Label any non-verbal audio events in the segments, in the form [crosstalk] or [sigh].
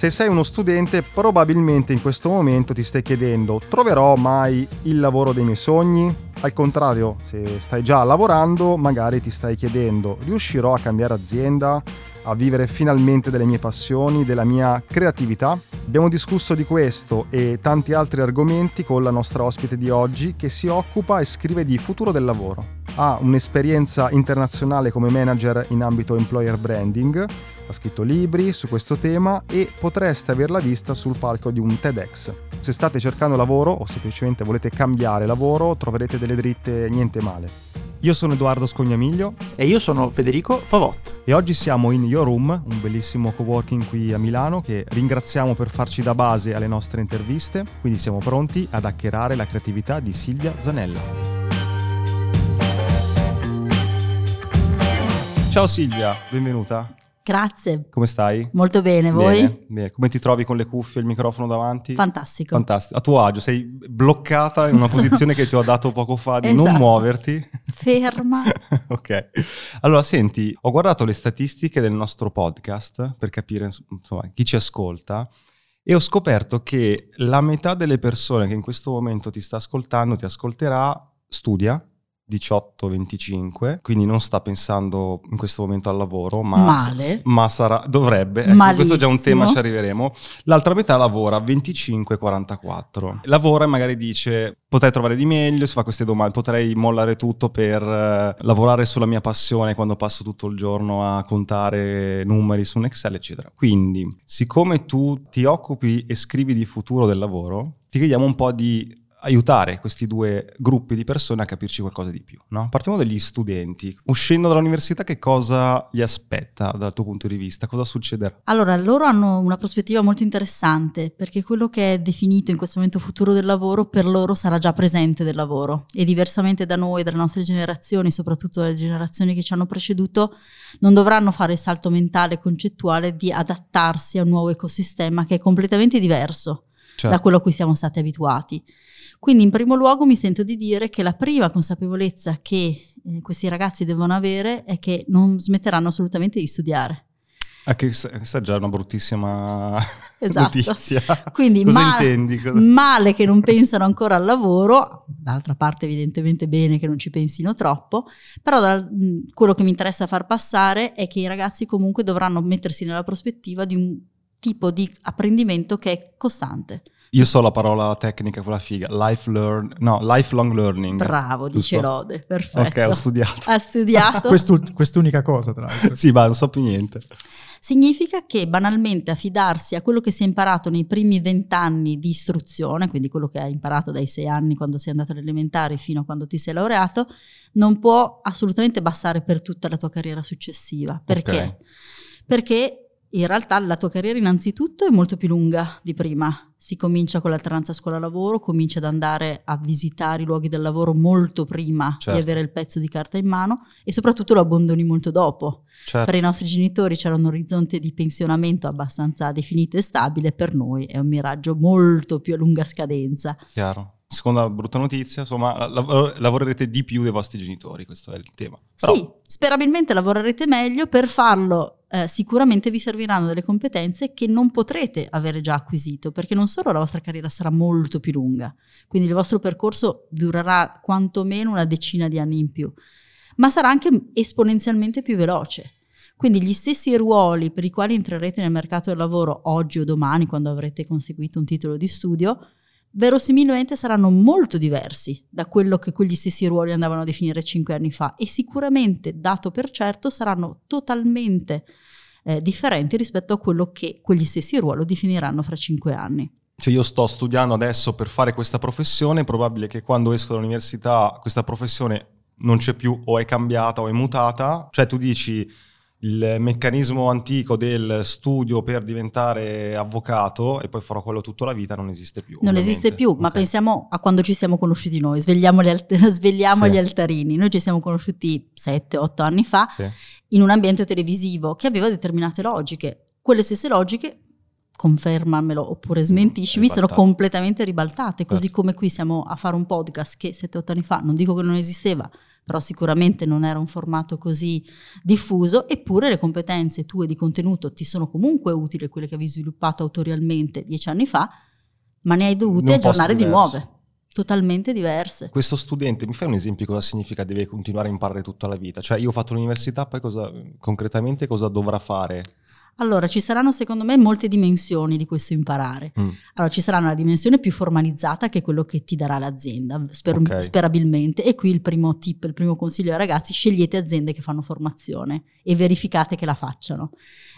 Se sei uno studente, probabilmente in questo momento ti stai chiedendo: troverò mai il lavoro dei miei sogni? Al contrario, se stai già lavorando, magari ti stai chiedendo: riuscirò a cambiare azienda? A vivere finalmente delle mie passioni, della mia creatività. Abbiamo discusso di questo e tanti altri argomenti con la nostra ospite di oggi che si occupa e scrive di futuro del lavoro. Ha un'esperienza internazionale come manager in ambito employer branding, ha scritto libri su questo tema e potreste averla vista sul palco di un TEDx. Se state cercando lavoro o semplicemente volete cambiare lavoro, troverete delle dritte niente male. Io sono Edoardo Scognamiglio e io sono Federico Favot. E oggi siamo in Your Room, un bellissimo coworking qui a Milano che ringraziamo per farci da base alle nostre interviste, quindi siamo pronti ad hackerare la creatività di Silvia Zanella. Ciao Silvia, benvenuta. Grazie. Come stai? Molto bene, voi? Bene, bene. Come ti trovi con le cuffie e il microfono davanti? Fantastico. Fantastico. A tuo agio, sei bloccata in una [laughs] posizione che ti ho dato poco fa di esatto. non muoverti. Ferma. [laughs] ok. Allora, senti, ho guardato le statistiche del nostro podcast per capire insomma, chi ci ascolta e ho scoperto che la metà delle persone che in questo momento ti sta ascoltando, ti ascolterà, studia 18-25, quindi non sta pensando in questo momento al lavoro, ma, ma sarà, dovrebbe, ecco, questo è già un tema, ci arriveremo. L'altra metà lavora 25-44. Lavora e magari dice potrei trovare di meglio, si fa queste domande, potrei mollare tutto per uh, lavorare sulla mia passione quando passo tutto il giorno a contare numeri su un Excel, eccetera. Quindi, siccome tu ti occupi e scrivi di futuro del lavoro, ti chiediamo un po' di aiutare questi due gruppi di persone a capirci qualcosa di più. No? Partiamo dagli studenti. Uscendo dall'università, che cosa gli aspetta dal tuo punto di vista? Cosa succederà? Allora, loro hanno una prospettiva molto interessante perché quello che è definito in questo momento futuro del lavoro per loro sarà già presente del lavoro e diversamente da noi, dalle nostre generazioni, soprattutto dalle generazioni che ci hanno preceduto, non dovranno fare il salto mentale e concettuale di adattarsi a un nuovo ecosistema che è completamente diverso certo. da quello a cui siamo stati abituati. Quindi in primo luogo mi sento di dire che la prima consapevolezza che eh, questi ragazzi devono avere è che non smetteranno assolutamente di studiare. Ah, questa è già una bruttissima [laughs] esatto. notizia. Quindi Cosa mal- intendi? Cosa... male che non pensano ancora al lavoro, d'altra parte evidentemente bene che non ci pensino troppo, però da, quello che mi interessa far passare è che i ragazzi comunque dovranno mettersi nella prospettiva di un tipo di apprendimento che è costante. Io so la parola tecnica, quella figa, life learn, no, lifelong learning. Bravo, dice giusto? Lode, perfetto. Ok, ho studiato. Ha studiato. [laughs] Quest'unica cosa, tra l'altro. sì, ma non so più niente. Significa che banalmente affidarsi a quello che si è imparato nei primi vent'anni di istruzione, quindi quello che hai imparato dai sei anni quando sei andato alle elementari fino a quando ti sei laureato, non può assolutamente bastare per tutta la tua carriera successiva. Perché? Okay. Perché in realtà la tua carriera innanzitutto è molto più lunga di prima. Si comincia con l'alternanza scuola-lavoro, cominci ad andare a visitare i luoghi del lavoro molto prima certo. di avere il pezzo di carta in mano e soprattutto lo abbandoni molto dopo. Certo. Per i nostri genitori c'era un orizzonte di pensionamento abbastanza definito e stabile, per noi è un miraggio molto più a lunga scadenza. Chiaro seconda brutta notizia, insomma, lav- lavorerete di più dei vostri genitori, questo è il tema. Però... Sì, sperabilmente lavorerete meglio, per farlo eh, sicuramente vi serviranno delle competenze che non potrete avere già acquisito, perché non solo la vostra carriera sarà molto più lunga, quindi il vostro percorso durerà quantomeno una decina di anni in più, ma sarà anche esponenzialmente più veloce. Quindi gli stessi ruoli per i quali entrerete nel mercato del lavoro oggi o domani, quando avrete conseguito un titolo di studio, verosimilmente saranno molto diversi da quello che quegli stessi ruoli andavano a definire cinque anni fa e sicuramente, dato per certo, saranno totalmente eh, differenti rispetto a quello che quegli stessi ruoli definiranno fra cinque anni. Cioè io sto studiando adesso per fare questa professione, è probabile che quando esco dall'università questa professione non c'è più o è cambiata o è mutata, cioè tu dici il meccanismo antico del studio per diventare avvocato e poi farò quello tutta la vita non esiste più. Non ovviamente. esiste più, okay. ma pensiamo a quando ci siamo conosciuti noi, svegliamo, alt- [laughs] svegliamo sì. gli altarini. Noi ci siamo conosciuti 7-8 anni fa sì. in un ambiente televisivo che aveva determinate logiche. Quelle stesse logiche confermamelo oppure smentiscimi, mm, sono completamente ribaltate, così certo. come qui siamo a fare un podcast che 7-8 anni fa, non dico che non esisteva, però sicuramente non era un formato così diffuso, eppure le competenze tue di contenuto ti sono comunque utili, quelle che avevi sviluppato autorialmente dieci anni fa, ma ne hai dovute aggiornare di nuove, totalmente diverse. Questo studente, mi fai un esempio cosa significa deve continuare a imparare tutta la vita? Cioè io ho fatto l'università, poi cosa, concretamente cosa dovrà fare? Allora, ci saranno secondo me molte dimensioni di questo imparare. Mm. Allora, ci sarà una dimensione più formalizzata che è quello che ti darà l'azienda, sper- okay. sperabilmente. E qui il primo tip, il primo consiglio ai ragazzi, scegliete aziende che fanno formazione e verificate che la facciano.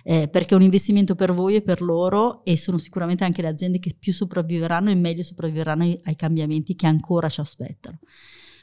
Eh, perché è un investimento per voi e per loro e sono sicuramente anche le aziende che più sopravviveranno e meglio sopravviveranno ai, ai cambiamenti che ancora ci aspettano.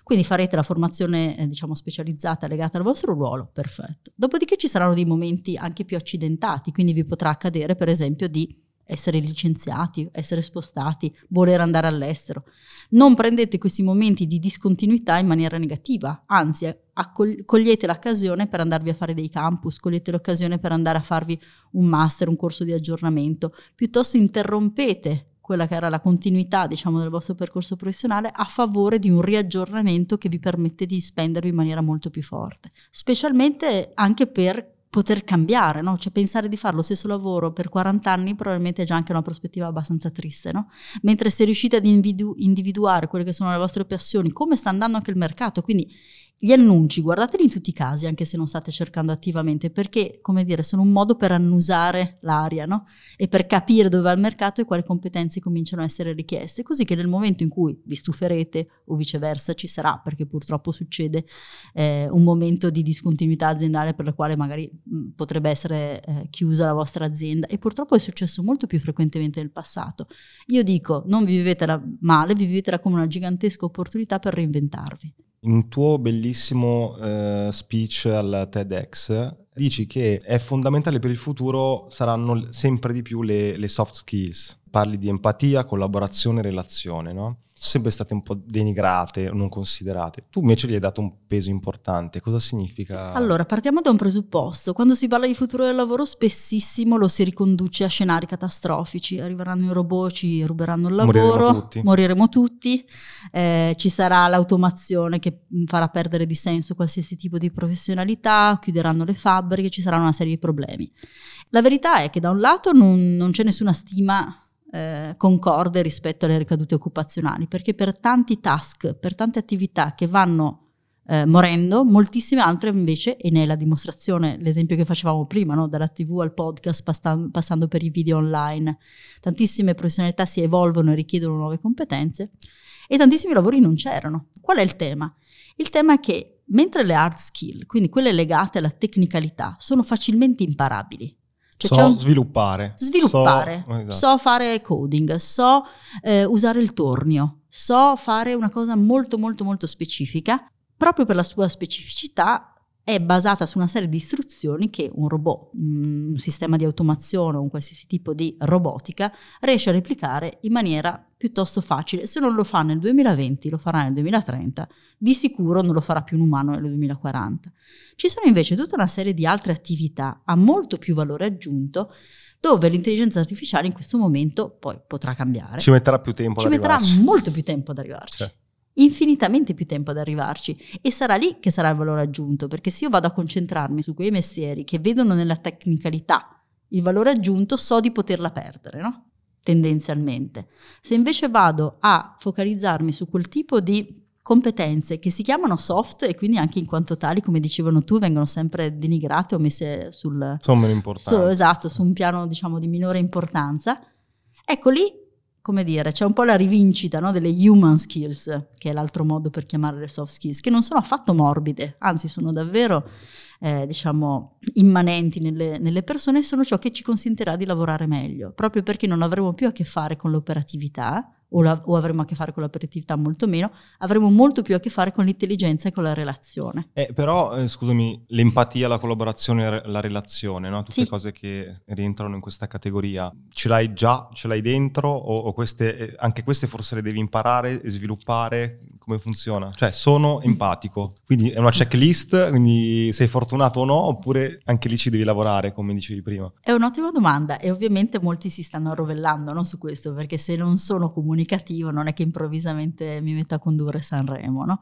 Quindi farete la formazione, eh, diciamo, specializzata legata al vostro ruolo, perfetto. Dopodiché ci saranno dei momenti anche più accidentati, quindi vi potrà accadere, per esempio, di essere licenziati, essere spostati, voler andare all'estero. Non prendete questi momenti di discontinuità in maniera negativa, anzi accog- cogliete l'occasione per andarvi a fare dei campus, cogliete l'occasione per andare a farvi un master, un corso di aggiornamento, piuttosto interrompete quella che era la continuità, diciamo, del vostro percorso professionale a favore di un riaggiornamento che vi permette di spendervi in maniera molto più forte, specialmente anche per poter cambiare, no? Cioè pensare di fare lo stesso lavoro per 40 anni probabilmente è già anche una prospettiva abbastanza triste, no? Mentre se riuscite ad individu- individuare quelle che sono le vostre passioni, come sta andando anche il mercato, quindi gli annunci, guardateli in tutti i casi, anche se non state cercando attivamente, perché, come dire, sono un modo per annusare l'aria, no? E per capire dove va il mercato e quali competenze cominciano a essere richieste, così che nel momento in cui vi stuferete o viceversa ci sarà, perché purtroppo succede eh, un momento di discontinuità aziendale per la quale magari mh, potrebbe essere eh, chiusa la vostra azienda e purtroppo è successo molto più frequentemente nel passato. Io dico, non vi vivetela male, vi vivetela come una gigantesca opportunità per reinventarvi. In un tuo bellissimo uh, speech al TEDx dici che è fondamentale per il futuro saranno sempre di più le, le soft skills. Parli di empatia, collaborazione, relazione, no? Sempre state un po' denigrate, non considerate. Tu invece gli hai dato un peso importante. Cosa significa? Allora, partiamo da un presupposto. Quando si parla di futuro del lavoro, spessissimo lo si riconduce a scenari catastrofici. Arriveranno i robot, ci ruberanno il lavoro, moriremo tutti, moriremo tutti eh, ci sarà l'automazione che farà perdere di senso qualsiasi tipo di professionalità, chiuderanno le fabbriche, ci saranno una serie di problemi. La verità è che da un lato non, non c'è nessuna stima eh, concorde rispetto alle ricadute occupazionali, perché per tanti task, per tante attività che vanno eh, morendo, moltissime altre invece, e ne è la dimostrazione, l'esempio che facevamo prima, no? dalla tv al podcast, passando, passando per i video online, tantissime professionalità si evolvono e richiedono nuove competenze e tantissimi lavori non c'erano. Qual è il tema? Il tema è che mentre le hard skill, quindi quelle legate alla tecnicalità, sono facilmente imparabili, cioè so sviluppare. Sviluppare. So, esatto. so fare coding, so eh, usare il tornio, so fare una cosa molto molto molto specifica. Proprio per la sua specificità è basata su una serie di istruzioni che un robot, un sistema di automazione o un qualsiasi tipo di robotica riesce a replicare in maniera piuttosto facile. Se non lo fa nel 2020, lo farà nel 2030, di sicuro non lo farà più un umano nel 2040. Ci sono invece tutta una serie di altre attività a molto più valore aggiunto dove l'intelligenza artificiale in questo momento poi potrà cambiare. Ci metterà più tempo Ci ad metterà molto più tempo ad arrivarci. Cioè infinitamente più tempo ad arrivarci e sarà lì che sarà il valore aggiunto, perché se io vado a concentrarmi su quei mestieri che vedono nella tecnicalità il valore aggiunto, so di poterla perdere, no? Tendenzialmente. Se invece vado a focalizzarmi su quel tipo di competenze che si chiamano soft e quindi anche in quanto tali, come dicevano tu, vengono sempre denigrate o messe sul... Sono meno importanti. Su, esatto, su un piano diciamo di minore importanza. Ecco lì come dire, c'è un po' la rivincita no, delle human skills, che è l'altro modo per chiamare le soft skills, che non sono affatto morbide, anzi sono davvero, eh, diciamo, immanenti nelle, nelle, persone e sono ciò che ci consentirà di lavorare meglio, proprio perché non avremo più a che fare con l'operatività, o, la, o, avremo a che fare con l'operatività molto meno, avremo molto più a che fare con l'intelligenza e con la relazione. Eh, però, eh, scusami, l'empatia, la collaborazione, la relazione, no? tutte sì. cose che rientrano in questa categoria, ce l'hai già, ce l'hai dentro o, o queste, eh, anche queste forse le devi imparare e sviluppare? Come funziona? Cioè, sono empatico, quindi è una checklist, quindi sei fortunato o no, oppure anche lì ci devi lavorare, come dicevi prima? È un'ottima domanda e ovviamente molti si stanno arrovellando no, su questo, perché se non sono comunicativo non è che improvvisamente mi metto a condurre Sanremo, no?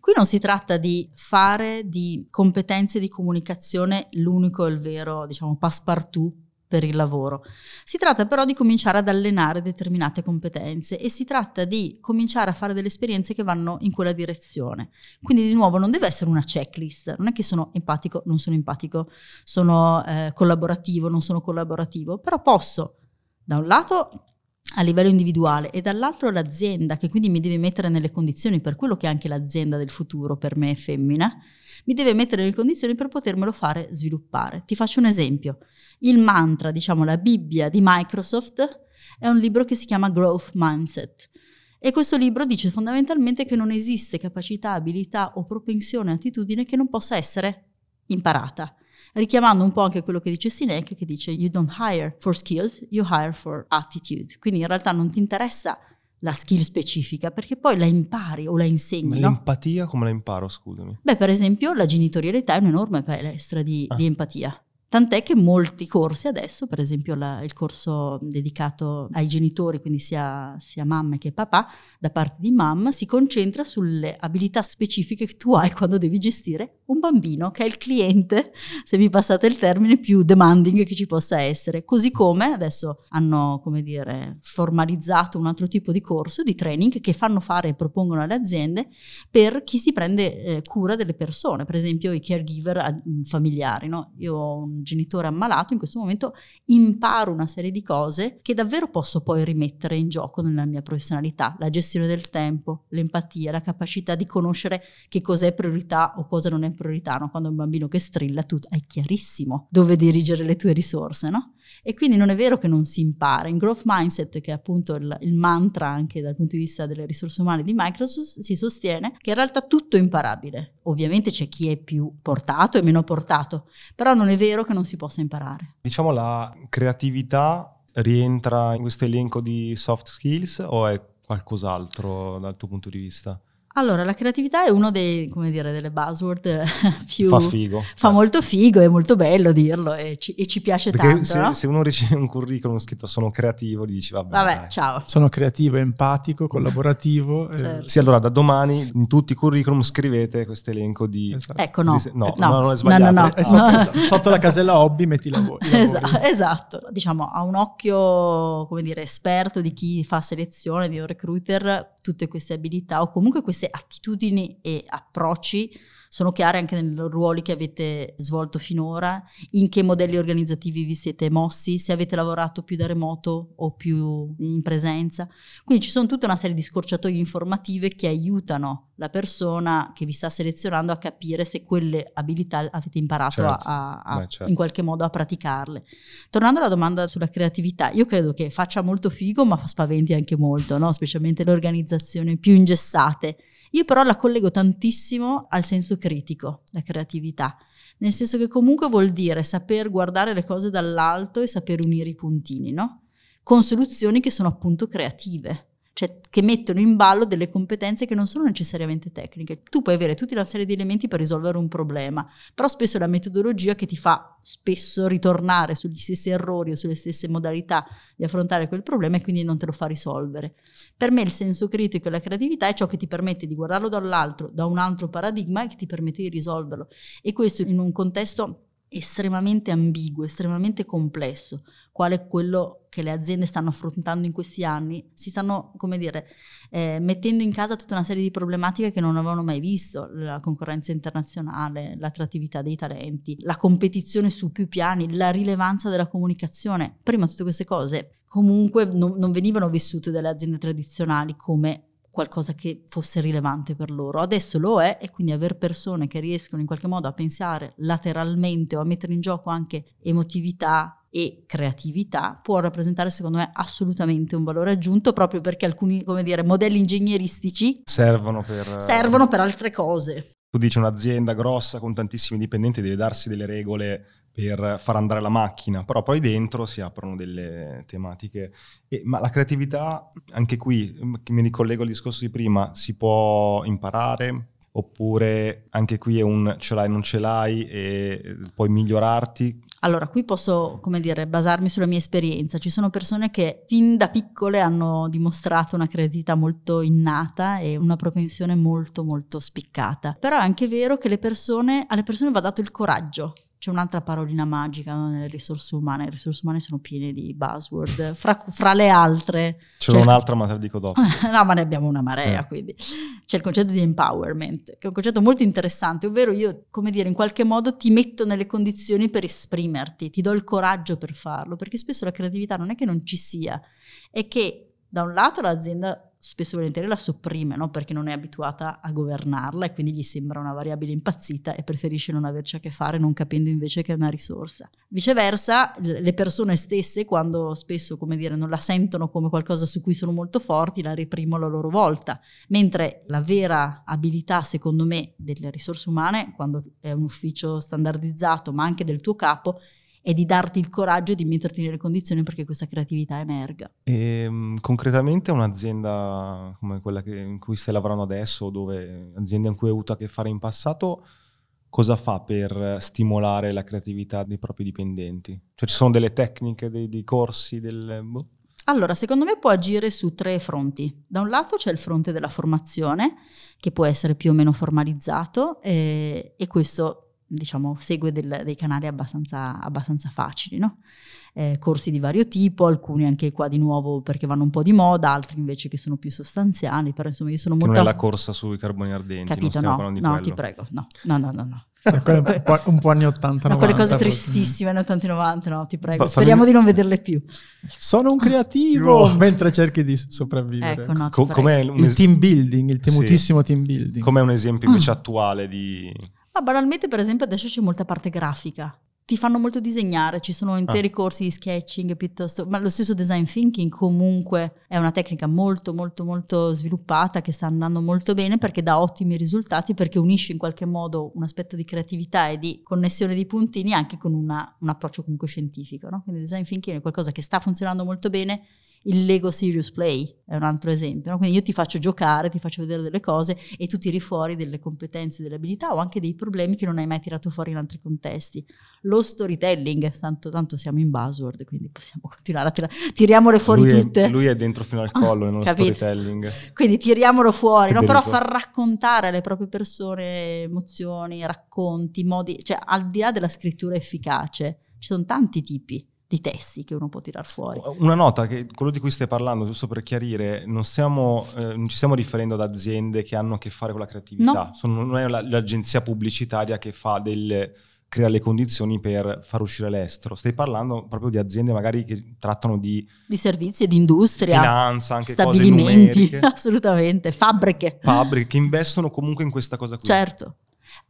Qui non si tratta di fare di competenze di comunicazione l'unico e il vero, diciamo, passepartout per il lavoro. Si tratta però di cominciare ad allenare determinate competenze e si tratta di cominciare a fare delle esperienze che vanno in quella direzione. Quindi di nuovo non deve essere una checklist, non è che sono empatico, non sono empatico, sono eh, collaborativo, non sono collaborativo, però posso da un lato a livello individuale e dall'altro l'azienda che quindi mi deve mettere nelle condizioni per quello che è anche l'azienda del futuro per me è femmina mi deve mettere nelle condizioni per potermelo fare sviluppare. Ti faccio un esempio. Il mantra, diciamo la Bibbia di Microsoft, è un libro che si chiama Growth Mindset. E questo libro dice fondamentalmente che non esiste capacità, abilità o propensione, attitudine che non possa essere imparata. Richiamando un po' anche quello che dice Sinek, che dice you don't hire for skills, you hire for attitude. Quindi in realtà non ti interessa la skill specifica, perché poi la impari o la insegni. L'empatia come la imparo, scusami? Beh, per esempio, la genitorialità è un'enorme palestra di, ah. di empatia. Tant'è che molti corsi adesso, per esempio la, il corso dedicato ai genitori, quindi sia, sia mamma che papà, da parte di mamma, si concentra sulle abilità specifiche che tu hai quando devi gestire un bambino, che è il cliente, se mi passate il termine, più demanding che ci possa essere. Così come adesso hanno, come dire, formalizzato un altro tipo di corso di training che fanno fare e propongono alle aziende per chi si prende eh, cura delle persone, per esempio i caregiver familiari. No? Io ho un genitore ammalato, in questo momento imparo una serie di cose che davvero posso poi rimettere in gioco nella mia professionalità, la gestione del tempo, l'empatia, la capacità di conoscere che cos'è priorità o cosa non è priorità. No? Quando un bambino che strilla, tu hai chiarissimo dove dirigere le tue risorse, no? E quindi non è vero che non si impara. In Growth Mindset, che è appunto il, il, mantra anche dal punto di vista delle risorse umane di Microsoft, si sostiene che in realtà tutto è imparabile. Ovviamente c'è chi è più portato e meno portato, però non è vero che non si possa imparare. Diciamo la creatività rientra in questo elenco di soft skills o è qualcos'altro dal tuo punto di vista? Allora, la creatività è uno dei, come dire, delle buzzword [laughs] più... Fa figo. Fa certo. molto figo, è molto bello dirlo e ci, e ci piace Perché tanto. Se, no? se, uno riceve un curriculum scritto sono creativo, gli dici vabbè. Vabbè, ciao. Sono creativo, empatico, collaborativo. Certo. E... Sì, allora da domani in tutti i curriculum scrivete questo elenco di... Esatto. Ecco, no. No, no. no, non è sbagliato. No, no, no. Sotto, esatto. sotto, la casella hobby metti i lavori. [laughs] Esatto, esatto. Diciamo, a un occhio, come dire, esperto di chi fa selezione, di un recruiter, tutte queste abilità o comunque queste attitudini e approcci sono chiare anche nei ruoli che avete svolto finora, in che modelli organizzativi vi siete mossi, se avete lavorato più da remoto o più in presenza. Quindi ci sono tutta una serie di scorciatoie informative che aiutano la persona che vi sta selezionando a capire se quelle abilità avete imparato certo. a, a, Beh, certo. in qualche modo a praticarle. Tornando alla domanda sulla creatività, io credo che faccia molto figo, ma spaventi anche molto, no? specialmente le organizzazioni più ingessate io però la collego tantissimo al senso critico, la creatività, nel senso che comunque vuol dire saper guardare le cose dall'alto e saper unire i puntini, no? Con soluzioni che sono appunto creative cioè che mettono in ballo delle competenze che non sono necessariamente tecniche. Tu puoi avere tutta una serie di elementi per risolvere un problema, però spesso è la metodologia che ti fa spesso ritornare sugli stessi errori o sulle stesse modalità di affrontare quel problema e quindi non te lo fa risolvere. Per me il senso critico e la creatività è ciò che ti permette di guardarlo dall'altro, da un altro paradigma e che ti permette di risolverlo. E questo in un contesto estremamente ambiguo, estremamente complesso, quale quello che le aziende stanno affrontando in questi anni, si stanno, come dire, eh, mettendo in casa tutta una serie di problematiche che non avevano mai visto, la concorrenza internazionale, l'attrattività dei talenti, la competizione su più piani, la rilevanza della comunicazione. Prima tutte queste cose comunque non, non venivano vissute dalle aziende tradizionali come qualcosa che fosse rilevante per loro. Adesso lo è e quindi avere persone che riescono in qualche modo a pensare lateralmente o a mettere in gioco anche emotività e creatività può rappresentare secondo me assolutamente un valore aggiunto proprio perché alcuni come dire modelli ingegneristici servono per servono per altre cose tu dici un'azienda grossa con tantissimi dipendenti deve darsi delle regole per far andare la macchina, però poi dentro si aprono delle tematiche. E, ma la creatività, anche qui, mi ricollego al discorso di prima, si può imparare? Oppure anche qui è un ce l'hai, non ce l'hai e puoi migliorarti? Allora, qui posso, come dire, basarmi sulla mia esperienza. Ci sono persone che fin da piccole hanno dimostrato una creatività molto innata e una propensione molto, molto spiccata. Però è anche vero che persone, alle persone va dato il coraggio c'è un'altra parolina magica no, nelle risorse umane, le risorse umane sono piene di buzzword, fra, fra le altre... C'è cioè, un'altra ma te la dico dopo. [laughs] no, ma ne abbiamo una marea, eh. quindi c'è il concetto di empowerment, che è un concetto molto interessante, ovvero io, come dire, in qualche modo ti metto nelle condizioni per esprimerti, ti do il coraggio per farlo, perché spesso la creatività non è che non ci sia, è che da un lato l'azienda spesso e volentieri la sopprime, no? perché non è abituata a governarla e quindi gli sembra una variabile impazzita e preferisce non averci a che fare, non capendo invece che è una risorsa. Viceversa, le persone stesse, quando spesso, come dire, non la sentono come qualcosa su cui sono molto forti, la reprimono a loro volta, mentre la vera abilità, secondo me, delle risorse umane, quando è un ufficio standardizzato, ma anche del tuo capo, e di darti il coraggio di metterti nelle condizioni perché questa creatività emerga. E, ehm, concretamente un'azienda come quella che, in cui stai lavorando adesso, dove azienda in cui hai avuto a che fare in passato, cosa fa per stimolare la creatività dei propri dipendenti? Cioè ci sono delle tecniche, dei, dei corsi, del... Boh? Allora, secondo me può agire su tre fronti. Da un lato c'è il fronte della formazione, che può essere più o meno formalizzato, e, e questo diciamo, segue del, dei canali abbastanza, abbastanza facili, no? eh, corsi di vario tipo, alcuni anche qua di nuovo perché vanno un po' di moda, altri invece che sono più sostanziali, però insomma io sono che molto... non è la corsa sui carboni ardenti, Capito, no, no, quello. ti prego, no, no, no, no. no. un, po', un po' anni 80, no, 90. quelle cose tristissime, anni 80 90, no, ti prego, speriamo di non vederle più. Sono un creativo oh. mentre cerchi di sopravvivere. Ecco, no, Co- com'è es- il team building, il temutissimo sì. team building. Com'è un esempio invece mm. attuale di ma banalmente, per esempio, adesso c'è molta parte grafica. Ti fanno molto disegnare, ci sono interi ah. corsi di sketching piuttosto, ma lo stesso design thinking comunque è una tecnica molto molto molto sviluppata che sta andando molto bene perché dà ottimi risultati perché unisce in qualche modo un aspetto di creatività e di connessione di puntini anche con una, un approccio comunque scientifico. No? Quindi design thinking è qualcosa che sta funzionando molto bene il Lego Serious Play è un altro esempio. No? Quindi io ti faccio giocare, ti faccio vedere delle cose e tu tiri fuori delle competenze, delle abilità o anche dei problemi che non hai mai tirato fuori in altri contesti. Lo storytelling, tanto, tanto siamo in buzzword, quindi possiamo continuare a tirare. Tiriamole fuori lui tutte. È, lui è dentro fino al collo ah, nello capito? storytelling. Quindi tiriamolo fuori, no? però far raccontare alle proprie persone emozioni, racconti, modi, cioè al di là della scrittura efficace, ci sono tanti tipi di testi che uno può tirar fuori. Una nota, che quello di cui stai parlando, giusto per chiarire, non, siamo, eh, non ci stiamo riferendo ad aziende che hanno a che fare con la creatività, no. Sono, non è la, l'agenzia pubblicitaria che fa delle crea le condizioni per far uscire l'estero. Stai parlando proprio di aziende magari che trattano di... Di servizi, di industria. Finanza, anche stabilimenti, [laughs] assolutamente, fabbriche. Fabbriche che investono comunque in questa cosa qui. Certo.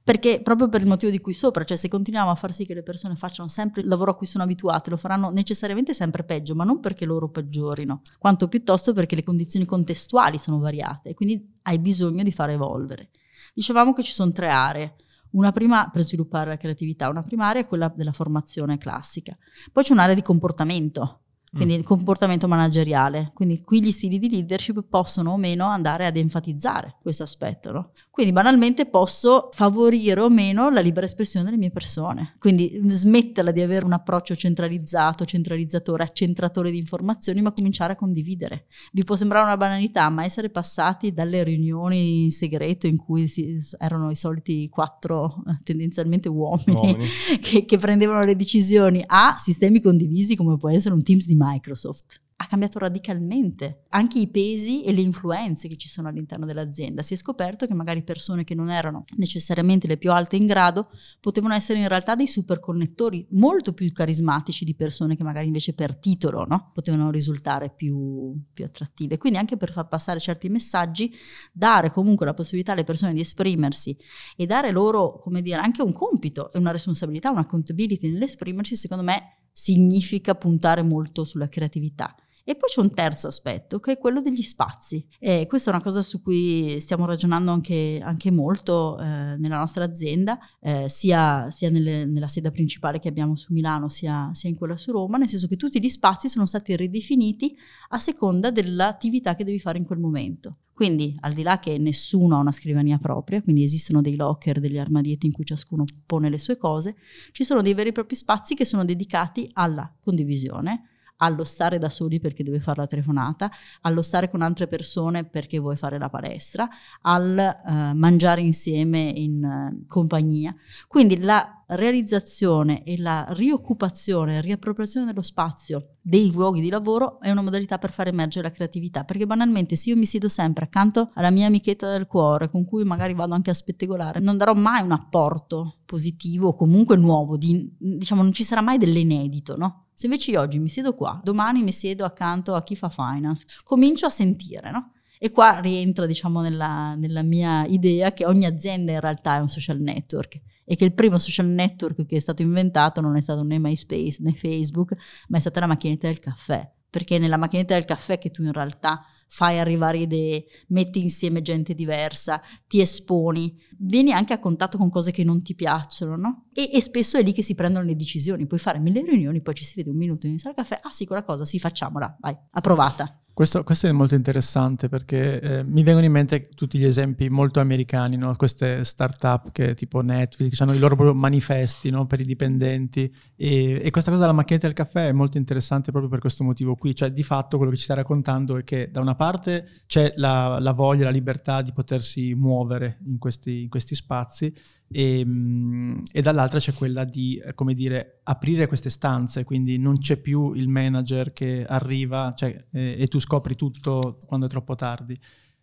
Perché proprio per il motivo di cui sopra, cioè se continuiamo a far sì che le persone facciano sempre il lavoro a cui sono abituate, lo faranno necessariamente sempre peggio, ma non perché loro peggiorino, quanto piuttosto perché le condizioni contestuali sono variate e quindi hai bisogno di far evolvere. Dicevamo che ci sono tre aree. Una prima per sviluppare la creatività, una prima area è quella della formazione classica. Poi c'è un'area di comportamento, quindi mm. il comportamento manageriale. Quindi qui gli stili di leadership possono o meno andare ad enfatizzare questo aspetto. No? Quindi banalmente posso favorire o meno la libera espressione delle mie persone. Quindi smetterla di avere un approccio centralizzato, centralizzatore, accentratore di informazioni, ma cominciare a condividere. Vi può sembrare una banalità, ma essere passati dalle riunioni in segreto in cui si, erano i soliti quattro eh, tendenzialmente uomini, uomini. [laughs] Che, che prendevano le decisioni a sistemi condivisi come può essere un Teams di Microsoft ha cambiato radicalmente anche i pesi e le influenze che ci sono all'interno dell'azienda. Si è scoperto che magari persone che non erano necessariamente le più alte in grado potevano essere in realtà dei super connettori molto più carismatici di persone che magari invece per titolo no? potevano risultare più, più attrattive. Quindi anche per far passare certi messaggi, dare comunque la possibilità alle persone di esprimersi e dare loro, come dire, anche un compito e una responsabilità, una accountability nell'esprimersi, secondo me significa puntare molto sulla creatività E poi c'è un terzo aspetto che è quello degli spazi. E questa è una cosa su cui stiamo ragionando anche, anche molto eh, nella nostra azienda, eh, sia, sia nelle, nella sede principale che abbiamo su Milano, sia, sia in quella su Roma, nel senso che tutti gli spazi sono stati ridefiniti a seconda dell'attività che devi fare in quel momento. Quindi, al di là che nessuno ha una scrivania propria, quindi esistono dei locker, degli armadietti in cui ciascuno pone le sue cose, ci sono dei veri e propri spazi che sono dedicati alla condivisione, allo stare da soli perché deve fare la telefonata, allo stare con altre persone perché vuoi fare la palestra, al uh, mangiare insieme in uh, compagnia. Quindi la realizzazione e la rioccupazione, riappropriazione dello spazio dei luoghi di lavoro è una modalità per far emergere la creatività, perché banalmente se io mi siedo sempre accanto alla mia amichetta del cuore, con cui magari vado anche a spettegolare, non darò mai un apporto positivo o comunque nuovo, di, diciamo non ci sarà mai dell'inedito, no? Se invece io oggi mi siedo qua, domani mi siedo accanto a chi fa finance, comincio a sentire, no? E qua rientra, diciamo, nella, nella mia idea che ogni azienda in realtà è un social network e che il primo social network che è stato inventato non è stato né MySpace né Facebook, ma è stata la macchinetta del caffè. Perché nella macchinetta del caffè che tu in realtà fai arrivare idee, metti insieme gente diversa, ti esponi, vieni anche a contatto con cose che non ti piacciono, no? E, e spesso è lì che si prendono le decisioni, puoi fare mille riunioni, poi ci si vede un minuto in sala caffè, ah sì, quella cosa, sì, facciamola, vai, approvata. Questo, questo, è molto interessante perché eh, mi vengono in mente tutti gli esempi molto americani, no? queste start-up che tipo Netflix hanno i loro manifesti no? per i dipendenti e, e, questa cosa della macchinetta del caffè è molto interessante proprio per questo motivo qui, cioè di fatto quello che ci stai raccontando è che da una parte c'è la, la voglia, la libertà di potersi muovere in questi, in questi spazi e, ehm, e, dall'altra c'è quella di, come dire, aprire queste stanze, quindi non c'è più il manager che arriva cioè, eh, e tu scopri tutto quando è troppo tardi.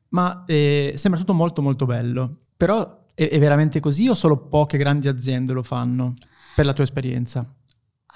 Ma eh, sembra tutto molto molto bello, però è, è veramente così o solo poche grandi aziende lo fanno, per la tua esperienza?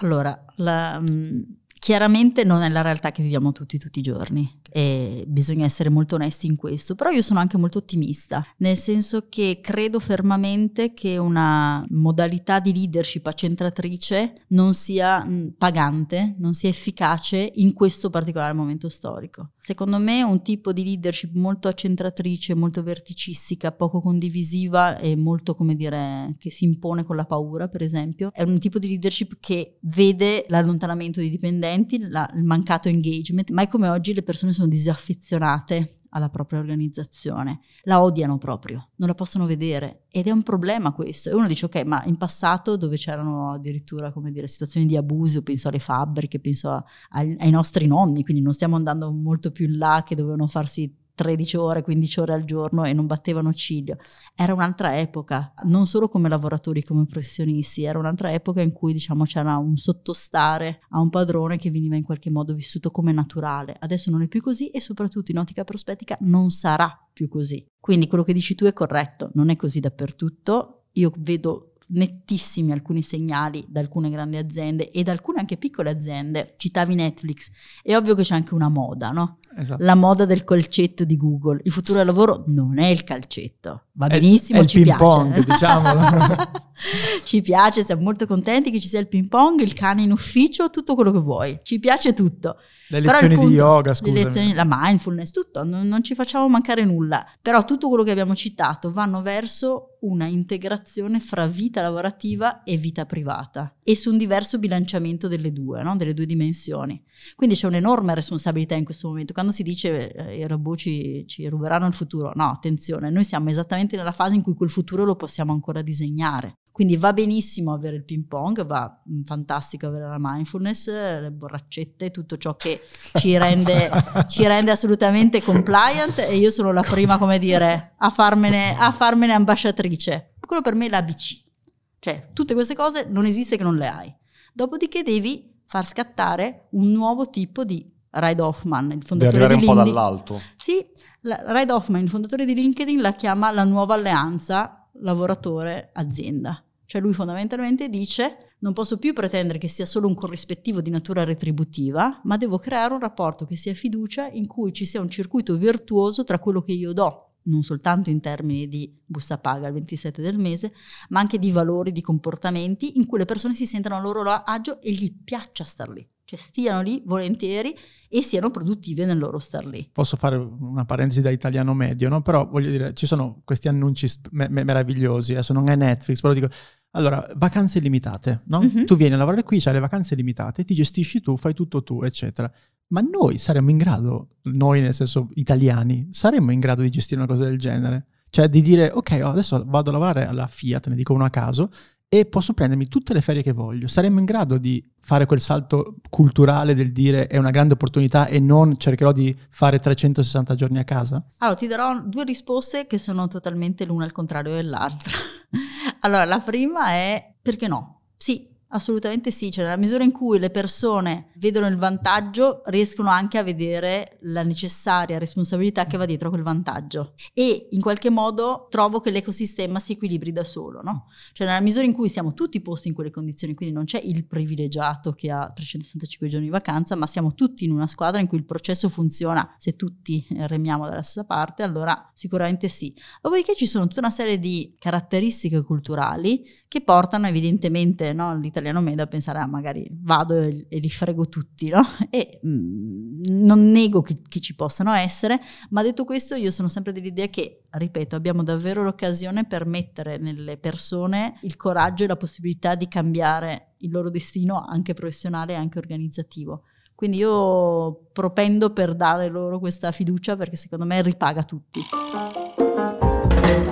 Allora, la, mm, chiaramente non è la realtà che viviamo tutti tutti i giorni e bisogna essere molto onesti in questo, però io sono anche molto ottimista, nel senso che credo fermamente che una modalità di leadership accentratrice non sia pagante, non sia efficace in questo particolare momento storico. Secondo me un tipo di leadership molto accentratrice, molto verticistica, poco condivisiva e molto, come dire, che si impone con la paura, per esempio, è un tipo di leadership che vede l'allontanamento dei dipendenti, la, il mancato engagement, mai come oggi le persone sono disaffezionate alla propria organizzazione, la odiano proprio, non la possono vedere ed è un problema questo. E uno dice ok, ma in passato dove c'erano addirittura come dire, situazioni di abuso, penso alle fabbriche, penso a, ai, ai nostri nonni, quindi non stiamo andando molto più in là che dovevano farsi 13 ore, 15 ore al giorno e non battevano ciglio. Era un'altra epoca, non solo come lavoratori, come professionisti, era un'altra epoca in cui diciamo c'era un sottostare a un padrone che veniva in qualche modo vissuto come naturale. Adesso non è più così e soprattutto in ottica prospettica non sarà più così. Quindi quello che dici tu è corretto, non è così dappertutto. Io vedo nettissimi alcuni segnali da alcune grandi aziende e da alcune anche piccole aziende. Citavi Netflix, è ovvio che c'è anche una moda, no? Esatto. La moda del calcetto di Google. Il futuro del lavoro non è il calcetto, va benissimo, è, è ci il piace. Pong, diciamolo. [laughs] ci piace, siamo molto contenti che ci sia il ping pong, il cane in ufficio, tutto quello che vuoi. Ci piace tutto. Le lezioni punto, di yoga, scusa. Le lezioni, la mindfulness, tutto, non, non, ci facciamo mancare nulla. Però tutto quello che abbiamo citato vanno verso una integrazione fra vita lavorativa e vita privata e su un diverso bilanciamento delle due, no? delle due dimensioni. Quindi c'è un'enorme responsabilità in questo momento. Quando si dice eh, i robot ci, ci ruberanno il futuro, no, attenzione, noi siamo esattamente nella fase in cui quel futuro lo possiamo ancora disegnare. Quindi va benissimo avere il ping pong, va mm, fantastico avere la mindfulness, le borraccette, tutto ciò che ci rende, ci rende assolutamente compliant e io sono la prima, come dire, a farmene, a farmene ambasciatrice. Quello per me è l'ABC. Cioè, tutte queste cose non esiste che non le hai. Dopodiché devi far scattare un nuovo tipo di Reid Hoffman, il fondatore di, di LinkedIn. un po' dall'alto. Sì, Reid Hoffman, il fondatore di LinkedIn, la chiama la nuova alleanza lavoratore-azienda. Cioè lui fondamentalmente dice non posso più pretendere che sia solo un corrispettivo di natura retributiva, ma devo creare un rapporto che sia fiducia in cui ci sia un circuito virtuoso tra quello che io do, non soltanto in termini di busta paga il 27 del mese, ma anche di valori, di comportamenti in cui le persone si sentano a loro agio e gli piaccia star lì cioè stiano lì volentieri e siano produttive nel loro star lì. Posso fare una parentesi da italiano medio, no? Però voglio dire, ci sono questi annunci me- me- meravigliosi, adesso non è Netflix, però dico, allora, vacanze limitate, no? Mm-hmm. Tu vieni a lavorare qui, c'hai le vacanze limitate, ti gestisci tu, fai tutto tu, eccetera. Ma noi saremmo in grado, noi nel senso italiani, saremmo in grado di gestire una cosa del genere? Cioè di dire, ok, adesso vado a lavorare alla Fiat, ne dico uno a caso, e posso prendermi tutte le ferie che voglio. Saremmo in grado di fare quel salto culturale del dire è una grande opportunità e non cercherò di fare 360 giorni a casa? Allora, ti darò due risposte che sono totalmente l'una al contrario dell'altra. [laughs] allora, la prima è perché no? Sì, Assolutamente sì, cioè nella misura in cui le persone vedono il vantaggio, riescono anche a vedere la necessaria responsabilità che va dietro quel vantaggio e in qualche modo trovo che l'ecosistema si equilibri da solo, no? Cioè nella misura in cui siamo tutti posti in quelle condizioni, quindi non c'è il privilegiato che ha 365 giorni di vacanza, ma siamo tutti in una squadra in cui il processo funziona, se tutti remiamo dalla stessa parte, allora sicuramente sì. Dopodiché ci sono tutta una serie di caratteristiche culturali che portano evidentemente no, l'italiano italiano medio a pensare, ah, magari vado e, e li frego tutti, no? E mh, mm, non nego che, che, ci possano essere, ma detto questo io sono sempre dell'idea che, ripeto, abbiamo davvero l'occasione per mettere nelle persone il coraggio e la possibilità di cambiare il loro destino anche professionale e anche organizzativo. Quindi io propendo per dare loro questa fiducia perché secondo me ripaga tutti.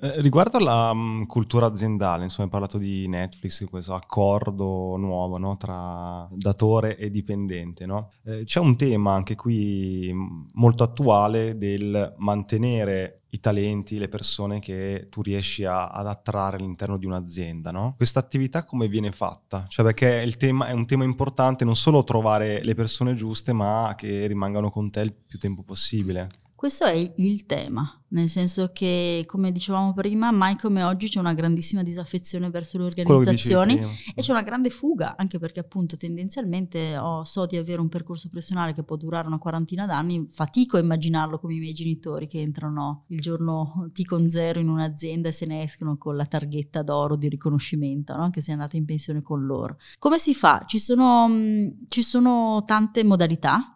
Eh, riguardo alla um, cultura aziendale, insomma, hai parlato di Netflix, questo accordo nuovo no, tra datore e dipendente. No? Eh, c'è un tema anche qui molto attuale del mantenere i talenti, le persone che tu riesci a, ad attrarre all'interno di un'azienda. No? Questa attività come viene fatta? Cioè perché il tema è un tema importante non solo trovare le persone giuste, ma che rimangano con te il più tempo possibile. Questo è il tema, nel senso che, come dicevamo prima, mai come oggi c'è una grandissima disaffezione verso le organizzazioni e c'è una grande fuga, anche perché appunto tendenzialmente ho, so di avere un percorso professionale che può durare una quarantina d'anni, fatico a immaginarlo come i miei genitori che entrano il giorno T con zero in un'azienda e se ne escono con la targhetta d'oro di riconoscimento, no? che sei andata in pensione con loro. Come si fa? Ci sono, ci sono tante modalità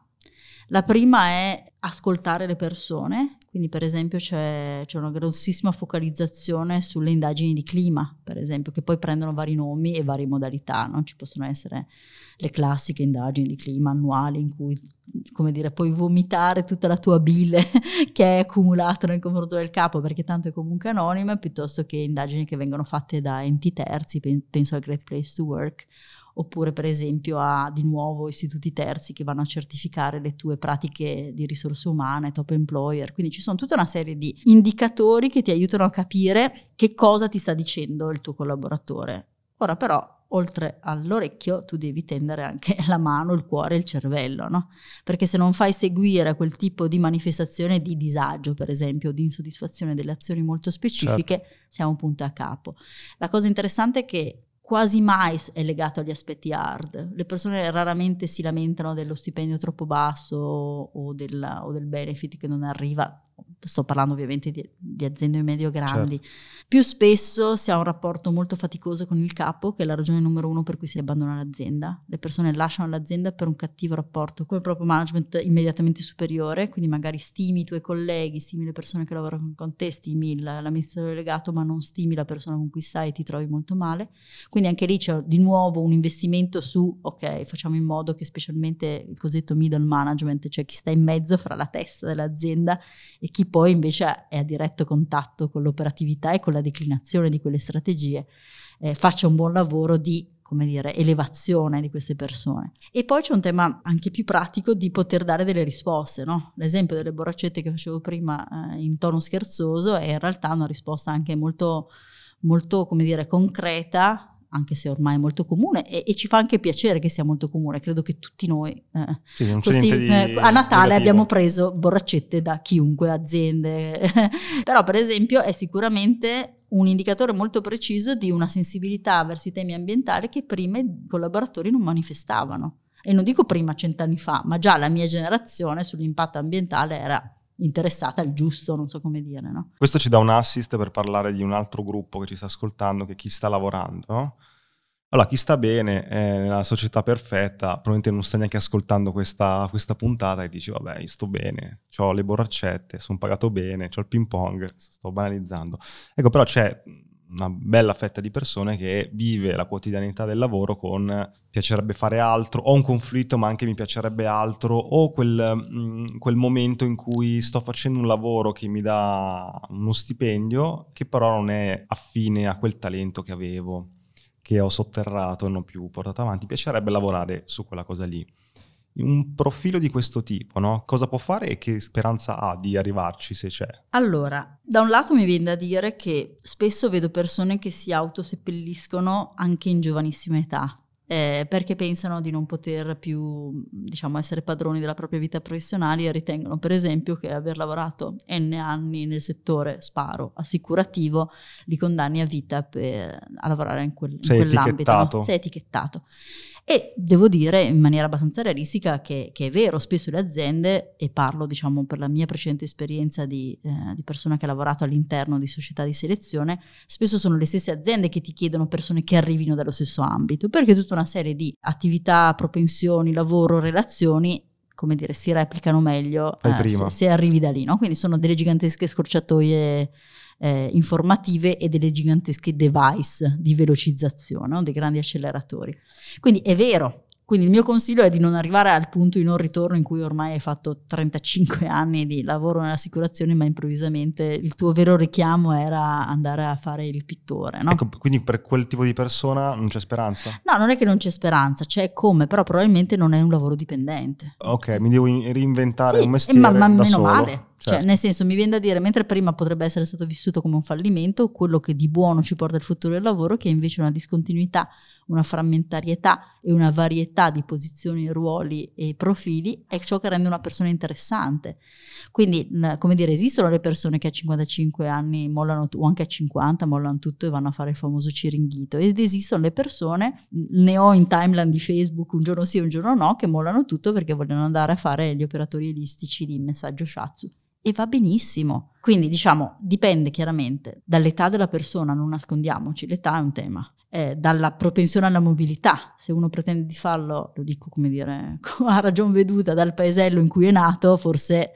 la prima è ascoltare le persone, quindi per esempio c'è, c'è, una grossissima focalizzazione sulle indagini di clima, per esempio, che poi prendono vari nomi e varie modalità, no? ci possono essere le classiche indagini di clima annuali in cui, come dire, puoi vomitare tutta la tua bile [laughs] che è accumulata nel confronto del capo perché tanto è comunque anonima, piuttosto che indagini che vengono fatte da enti terzi, penso al Great Place to Work, oppure per esempio a di nuovo istituti terzi che vanno a certificare le tue pratiche di risorse umane, top employer. Quindi ci sono tutta una serie di indicatori che ti aiutano a capire che cosa ti sta dicendo il tuo collaboratore. Ora però oltre all'orecchio tu devi tendere anche [laughs] la mano, il cuore e il cervello, no? Perché se non fai seguire quel tipo di manifestazione di disagio, per esempio, di insoddisfazione delle azioni molto specifiche, certo. siamo punto a capo. La cosa interessante è che quasi mai è legato agli aspetti hard. Le persone raramente si lamentano dello stipendio troppo basso o, della, o del benefit che non arriva sto parlando ovviamente di, di aziende medio grandi, Certo. più spesso si ha un rapporto molto faticoso con il capo, che è la ragione numero uno per cui si abbandona l'azienda. Le persone lasciano l'azienda per un cattivo rapporto con il proprio management immediatamente superiore, quindi magari stimi i tuoi colleghi, stimi le persone che lavorano con te, stimi il- l'amministratore delegato, ma non stimi la persona con cui stai e ti trovi molto male. Quindi anche lì c'è di nuovo un investimento su, ok, facciamo in modo che specialmente il cosiddetto middle management, cioè chi sta in mezzo fra la testa dell'azienda e chi poi invece è a diretto contatto con l'operatività e con la declinazione di quelle strategie, eh, faccia un buon lavoro di come dire, elevazione di queste persone. E poi c'è un tema anche più pratico di poter dare delle risposte, no? L'esempio delle borraccette che facevo prima eh, in tono scherzoso è in realtà una risposta anche molto, molto, come dire, concreta anche se ormai è molto comune e, e ci fa anche piacere che sia molto comune, credo che tutti noi eh, Sì, questi- eh, a Natale negativo. abbiamo preso borraccette da chiunque, aziende, [laughs] però per esempio è sicuramente un indicatore molto preciso di una sensibilità verso i temi ambientali che prima i collaboratori non manifestavano. E non dico prima, cent'anni fa, ma già la mia generazione sull'impatto ambientale era interessata al giusto, non so come dire, no? Questo ci dà un assist per parlare di un altro gruppo che ci sta ascoltando, che chi sta lavorando. no? Allora, chi sta bene è nella società perfetta, probabilmente non sta neanche ascoltando questa, questa puntata e dici, vabbè, io sto bene, ho le borraccette, sono pagato bene, ho il ping pong, sto banalizzando. Ecco, però c'è una bella fetta di persone che vive la quotidianità del lavoro con piacerebbe fare altro, ho un conflitto ma anche mi piacerebbe altro, o quel, mm, quel momento in cui sto facendo un lavoro che mi dà uno stipendio che però non è affine a quel talento che avevo, che ho sotterrato e non più portato avanti, piacerebbe lavorare su quella cosa lì. Un profilo di questo tipo, no? Cosa può fare e che speranza ha di arrivarci se c'è? Allora, da un lato mi viene da dire che spesso vedo persone che si autoseppelliscono anche in giovanissima età. eh, perché pensano di non poter più, diciamo, essere padroni della propria vita professionale e ritengono, per esempio, che aver lavorato N anni nel settore, sparo, assicurativo, li condanni a vita per, a lavorare in, quel, in Sei quell'ambito. etichettato. No? Sei etichettato. E devo dire in maniera abbastanza realistica che, che è vero, spesso le aziende, e parlo diciamo per la mia precedente esperienza di, eh, di persona che ha lavorato all'interno di società di selezione, spesso sono le stesse aziende che ti chiedono persone che arrivino dallo stesso ambito, perché tutta una serie di attività, propensioni, lavoro, relazioni come dire, si replicano meglio eh, se, se arrivi da lì, no? Quindi sono delle gigantesche scorciatoie eh, informative e delle gigantesche device di velocizzazione, no? dei grandi acceleratori. Quindi è vero. Quindi il mio consiglio è di non arrivare al punto di non ritorno in cui ormai hai fatto 35 [laughs] anni di lavoro nell'assicurazione, ma improvvisamente il tuo vero richiamo era andare a fare il pittore. No? Ecco, quindi per quel tipo di persona non c'è speranza? no, non è che non c'è speranza, c'è come, però probabilmente non è un lavoro dipendente. Ok, mi devo in- reinventare Sì, un mestiere ma, ma da meno solo. male. Cioè, Certo. nel senso, mi viene da dire, mentre prima potrebbe essere stato vissuto come un fallimento, quello che di buono ci porta il futuro del lavoro, che è invece una discontinuità, una frammentarietà e una varietà di posizioni, ruoli e profili, è ciò che rende una persona interessante. Quindi, come dire, esistono le persone che a 55 anni mollano, o anche a 50, mollano tutto e vanno a fare il famoso ciringhito, ed esistono le persone, ne ho in timeline di Facebook un giorno sì e un giorno no, che mollano tutto perché vogliono andare a fare gli operatori elistici di messaggio shatsu e va benissimo. Quindi diciamo dipende chiaramente dall'età della persona, non nascondiamoci, l'età è un tema. Eh, dalla propensione alla mobilità, se uno pretende di farlo, lo dico come dire, [laughs] a ragion veduta dal paesello in cui è nato, forse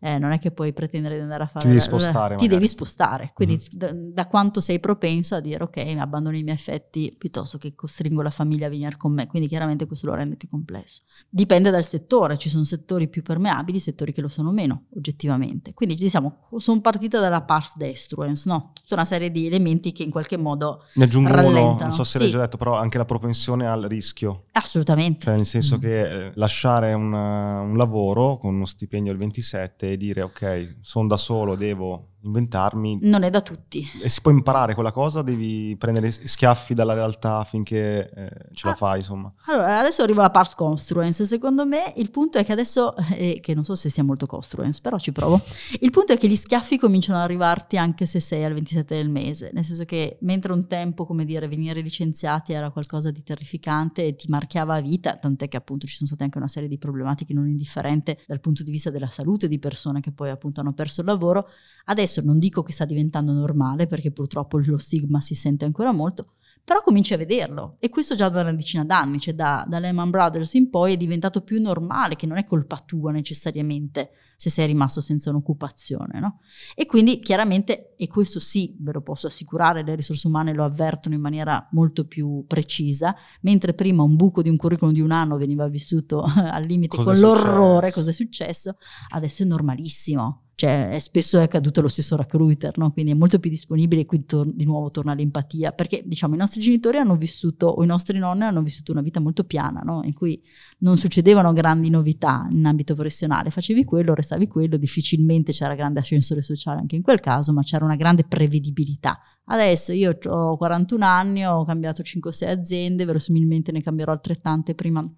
eh, non è che puoi pretendere di andare a fare... devi la- spostare, Ti devi spostare, quindi Mhm. da, da quanto sei propenso a dire ok, abbandono i miei affetti piuttosto che costringo la famiglia a venire con me, quindi chiaramente questo lo rende più complesso. Dipende dal settore, ci sono settori più permeabili, settori che lo sono meno, oggettivamente. Quindi diciamo, sono partita dalla pars destruens, no? Tutta una serie di elementi che in qualche modo Ne aggiungo uno, rallentano. non so se Sì. l'hai già detto, però anche la propensione al rischio. assolutamente. Cioè, nel senso Mm. che eh, lasciare un, un lavoro con uno stipendio al 27 e dire ok, sono da solo, devo inventarmi. Non è da tutti. E si può imparare quella cosa? Devi prendere schiaffi dalla realtà finché eh, ce la ah, fai, insomma. Allora, adesso arriva la parse construence. Secondo me il punto è che adesso, eh, che non so se sia molto construence, però ci provo. Il punto è che gli schiaffi cominciano ad arrivarti anche se sei al 27 del mese. Nel senso che mentre un tempo, come dire, venire licenziati era qualcosa di terrificante e ti marchiava a vita, tant'è che appunto ci sono state anche una serie di problematiche non indifferenti dal punto di vista della salute di persone che poi appunto hanno perso il lavoro. Adesso non dico che sta diventando normale perché purtroppo lo stigma si sente ancora molto, però cominci a vederlo. E questo già da una decina d'anni, cioè da, da Lehman Brothers in poi è diventato più normale, che non è colpa tua necessariamente se sei rimasto senza un'occupazione. No? E quindi chiaramente, e questo sì, ve lo posso assicurare, le risorse umane lo avvertono in maniera molto più precisa, mentre prima un buco di un curriculum di un anno veniva vissuto [laughs] al limite cosa con l'orrore, cosa è successo, adesso è normalissimo cioè spesso è accaduto lo stesso recruiter, no? quindi è molto più disponibile e qui tor- di nuovo torna l'empatia, perché diciamo i nostri genitori hanno vissuto, o i nostri nonni hanno vissuto una vita molto piana, no? in cui non succedevano grandi novità in ambito professionale, facevi quello, restavi quello, difficilmente c'era grande ascensore sociale anche in quel caso, ma c'era una grande prevedibilità. Adesso io ho 41 anni, ho cambiato 5-6 aziende, verosimilmente ne cambierò altrettante prima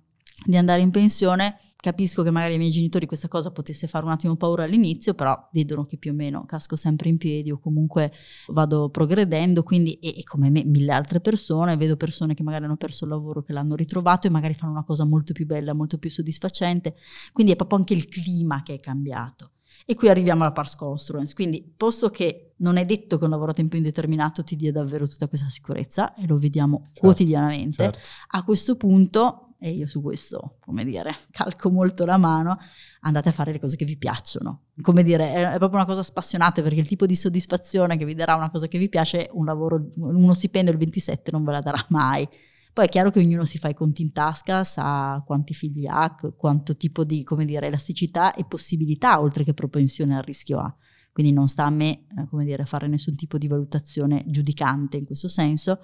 di andare in pensione capisco che magari ai miei genitori questa cosa potesse fare un attimo paura all'inizio, però vedono che più o meno casco sempre in piedi o comunque vado progredendo, quindi e, e, come me mille altre persone, vedo persone che magari hanno perso il lavoro, che l'hanno ritrovato e magari fanno una cosa molto più bella, molto più soddisfacente, quindi è proprio anche il clima che è cambiato. E qui arriviamo alla pars construence, quindi posto che non è detto che un lavoro a tempo indeterminato ti dia davvero tutta questa sicurezza, e lo vediamo certo, quotidianamente, certo. a questo punto e io su questo, come dire, [laughs] calco molto la mano, andate a fare le cose che vi piacciono. Come dire, è, proprio una cosa spassionata perché il tipo di soddisfazione che vi darà una cosa che vi piace, un lavoro, uno stipendio il 27 non ve la darà mai. Poi è chiaro che ognuno si fa i conti in tasca, sa quanti figli ha, quanto tipo di, dire, elasticità e possibilità, oltre che propensione al rischio ha. Quindi non sta a me, eh, come dire, fare nessun tipo di valutazione giudicante in questo senso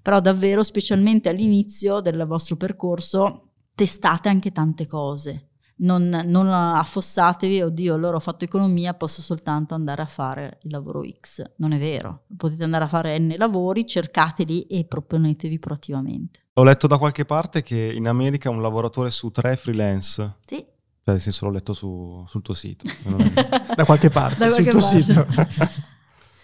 però davvero specialmente all'inizio del vostro percorso testate anche tante cose. Non, non, affossatevi, oddio, allora ho fatto economia, posso soltanto andare a fare il lavoro X. Non è vero, potete andare a fare N lavori, cercateli e proponetevi proattivamente. Ho letto da qualche parte che in America un lavoratore su tre è freelance. Sì. Cioè, nel senso l'ho letto su, sul tuo sito. [laughs] da qualche parte, da qualche sul tuo parte. sito. [laughs]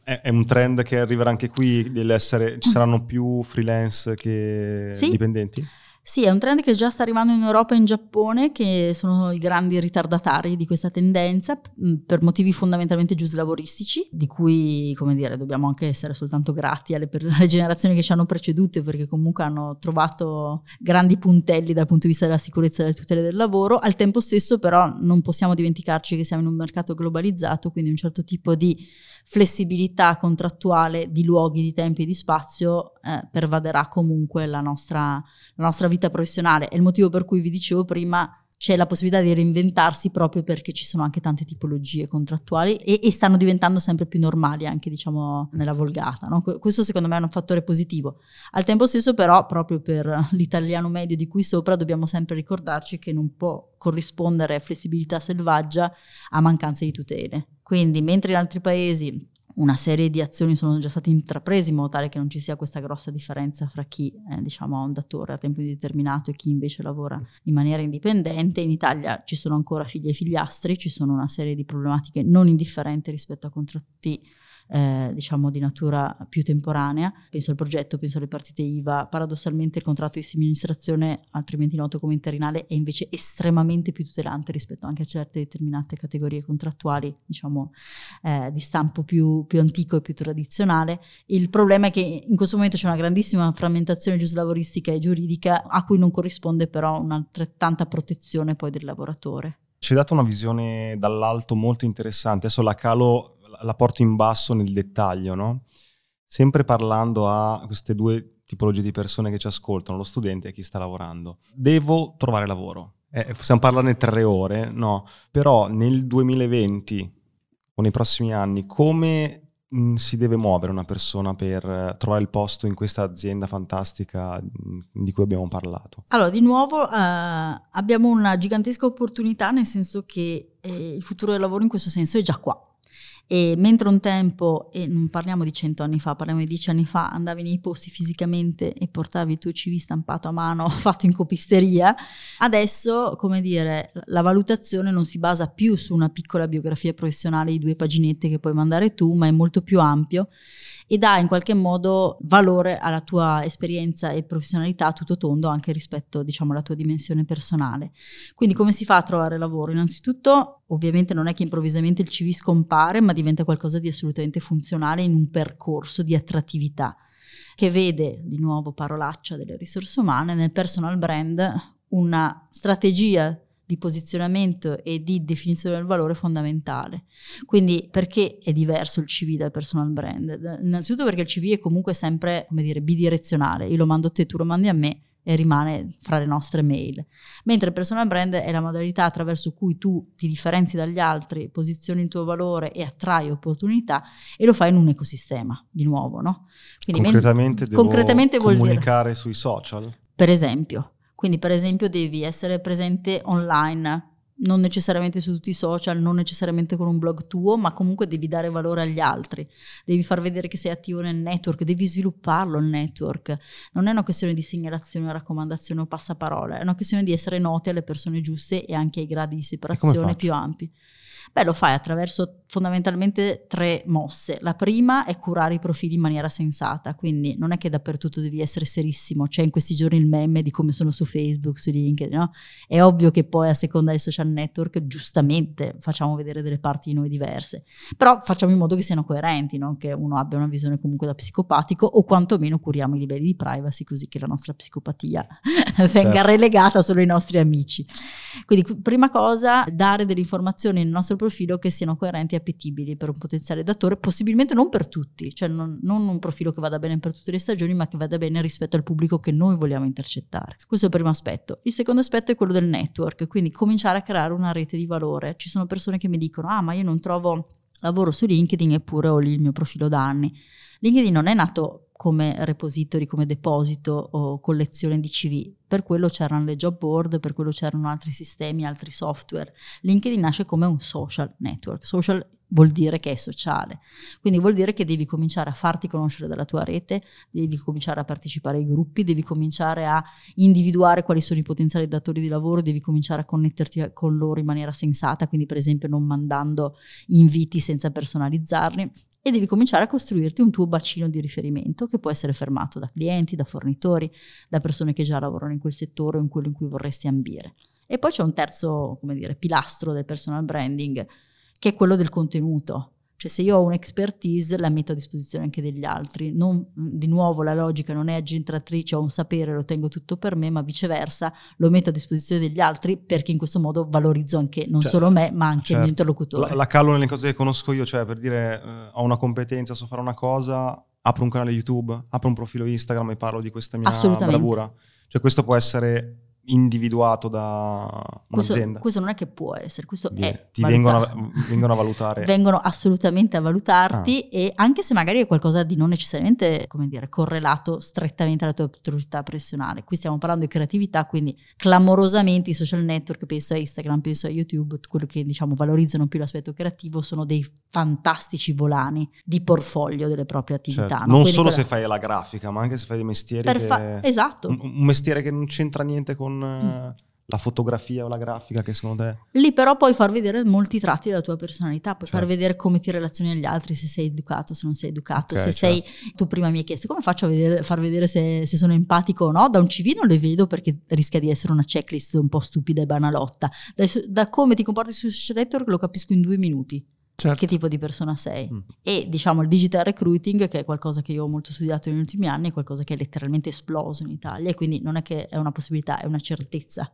È, un trend che arriverà anche qui, ci saranno più freelance che sì. dipendenti? Sì, è un trend che già sta arrivando in Europa e in Giappone, che sono i grandi ritardatari di questa tendenza, per motivi fondamentalmente giuslavoristici, di cui, come dire, dobbiamo anche essere soltanto grati alle, alle, generazioni che ci hanno precedute, perché comunque hanno trovato grandi puntelli dal punto di vista della sicurezza e delle tutele del lavoro. Al tempo stesso, però, non possiamo dimenticarci che siamo in un mercato globalizzato, quindi un certo tipo di flessibilità contrattuale di luoghi, di tempi e di spazio eh, pervaderà comunque la nostra, la nostra vita professionale. È il motivo per cui vi dicevo prima c'è la possibilità di reinventarsi proprio perché ci sono anche tante tipologie contrattuali e, e stanno diventando sempre più normali anche diciamo nella volgata. No? Questo secondo me è un fattore positivo. Al tempo stesso però proprio per l'italiano medio di qui sopra dobbiamo sempre ricordarci che non può corrispondere flessibilità selvaggia a mancanza di tutele. Quindi mentre in altri paesi una serie di azioni sono già state intraprese in modo tale che non ci sia questa grossa differenza fra chi eh, diciamo, ha un datore a tempo indeterminato e chi invece lavora in maniera indipendente. In Italia ci sono ancora figli e figliastri, ci sono una serie di problematiche non indifferenti rispetto a contratti eh, diciamo di natura più temporanea. Penso al progetto, penso alle partite IVA. Paradossalmente il contratto di somministrazione, altrimenti noto come interinale, è invece estremamente più tutelante rispetto anche a certe determinate categorie contrattuali, diciamo eh, di stampo più, più, antico e più tradizionale. Il problema è che in questo momento c'è una grandissima frammentazione giuslavoristica e giuridica a cui non corrisponde però un'altrettanta protezione poi del lavoratore. Ci hai dato una visione dall'alto molto interessante, adesso la calo la porto in basso nel dettaglio, no? Sempre parlando a queste due tipologie di persone che ci ascoltano, lo studente e chi sta lavorando. Devo trovare lavoro. Eh, possiamo parlarne tre ore, no? Però nel 2020 o nei prossimi anni, come mm, si deve muovere una persona per trovare il posto in questa azienda fantastica mh, di cui abbiamo parlato? Allora, di nuovo uh, abbiamo una gigantesca opportunità, nel senso che eh, il futuro del lavoro in questo senso è già qua E mentre un tempo, e non parliamo di cento anni fa, parliamo di dieci anni fa, andavi nei posti fisicamente e portavi il tuo CV stampato a mano, [laughs] fatto in copisteria, adesso, come dire, la valutazione non si basa più su una piccola biografia professionale di due paginette che puoi mandare tu, ma è molto più ampio e dà in qualche modo valore alla tua esperienza e professionalità tutto tondo anche rispetto diciamo alla tua dimensione personale. Quindi come si fa a trovare lavoro? Innanzitutto ovviamente non è che improvvisamente il CV scompare ma diventa qualcosa di assolutamente funzionale in un percorso di attrattività che vede, di nuovo parolaccia delle risorse umane, nel personal brand una strategia di posizionamento e di definizione del valore fondamentale. Quindi perché è diverso il CV dal personal brand? Innanzitutto perché il CV è comunque sempre, come dire, bidirezionale. Io lo mando a te, tu lo mandi a me e rimane fra le nostre mail. Mentre il personal brand è la modalità attraverso cui tu ti differenzi dagli altri, posizioni il tuo valore e attrai opportunità e lo fai in un ecosistema, di nuovo, no? Quindi concretamente, men- concretamente vuol comunicare dire, sui social? Per esempio, quindi per esempio devi essere presente online, non necessariamente su tutti i social, non necessariamente con un blog tuo, ma comunque devi dare valore agli altri, devi far vedere che sei attivo nel network, devi svilupparlo il network. Non è una questione di segnalazione raccomandazione o passaparola, è una questione di essere noti alle persone giuste e anche ai gradi di separazione più ampi. Beh, lo fai attraverso fondamentalmente tre mosse. La prima è curare i profili in maniera sensata, quindi non è che dappertutto devi essere serissimo, c'è in questi giorni il meme di come sono su Facebook, su LinkedIn, no? È ovvio che poi a seconda dei social network giustamente facciamo vedere delle parti di noi diverse, però facciamo in modo che siano coerenti, no? che uno abbia una visione comunque da psicopatico o quantomeno curiamo i livelli di privacy così che la nostra psicopatia [laughs] venga certo. relegata solo ai nostri amici. Quindi prima cosa, dare delle informazioni nel nostro profilo che siano coerenti appetibili per un potenziale datore, possibilmente non per tutti, cioè non, non, un profilo che vada bene per tutte le stagioni, ma che vada bene rispetto al pubblico che noi vogliamo intercettare. Questo è il primo aspetto. Il secondo aspetto è quello del network, quindi cominciare a creare una rete di valore. Ci sono persone che mi dicono, ah ma io non trovo lavoro su LinkedIn eppure ho lì il mio profilo da anni. LinkedIn non è nato come repository, come deposito o collezione di CV. Per quello c'erano le job board, per quello c'erano altri sistemi, altri software. LinkedIn nasce come un social network. Social vuol dire che è sociale. Quindi vuol dire che devi cominciare a farti conoscere dalla tua rete, devi cominciare a partecipare ai gruppi, devi cominciare a individuare quali sono i potenziali datori di lavoro, devi cominciare a connetterti con loro in maniera sensata, quindi per esempio non mandando inviti senza personalizzarli e devi cominciare a costruirti un tuo bacino di riferimento che può essere fermato da clienti, da fornitori, da persone che già lavorano in quel settore o in quello in cui vorresti ambire. E poi c'è un terzo, come dire, pilastro del personal branding, che è quello del contenuto. Cioè se io ho un'expertise la metto a disposizione anche degli altri. Non, di nuovo la logica non è aggentratrice, ho un sapere, lo tengo tutto per me, ma viceversa lo metto a disposizione degli altri perché in questo modo valorizzo anche non cioè, solo me, ma anche certo. il mio certo. interlocutore. La, la calo nelle cose che conosco io, cioè per dire eh, ho una competenza, so fare una cosa, apro un canale YouTube, apro un profilo Instagram e parlo di questa mia bravura. Cioè questo può essere individuato da un'azienda? Questo, non è che può essere, questo Viene, è Ti vengono a, vengono a, valutare? [laughs] vengono assolutamente a valutarti ah. e anche se magari è qualcosa di non necessariamente, come dire, correlato strettamente alla tua autorità professionale. Qui stiamo parlando di creatività, quindi clamorosamente i social network, penso a Instagram, penso a YouTube, quello che diciamo valorizzano più l'aspetto creativo, sono dei fantastici volani di portfolio delle proprie attività. Certo. No? Non quindi solo quella... se fai la grafica, ma anche se fai dei mestieri che... fa... Esatto. Un, un mestiere che non c'entra niente con mm. la fotografia o la grafica che secondo te? Lì però puoi far vedere molti tratti della tua personalità, puoi certo. far vedere come ti relazioni agli altri, se sei educato, se non sei educato, okay, se certo. sei... Tu prima mi hai chiesto come faccio a vedere, far vedere se, se, sono empatico o no, da un CV non le vedo perché rischia di essere una checklist un po' stupida e banalotta, da, da come ti comporti su network lo capisco in due minuti. Certo. che tipo di persona sei. Mm. E diciamo il digital recruiting, che è qualcosa che io ho molto studiato negli ultimi anni, è qualcosa che è letteralmente esploso in Italia e quindi non è che è una possibilità, è una certezza.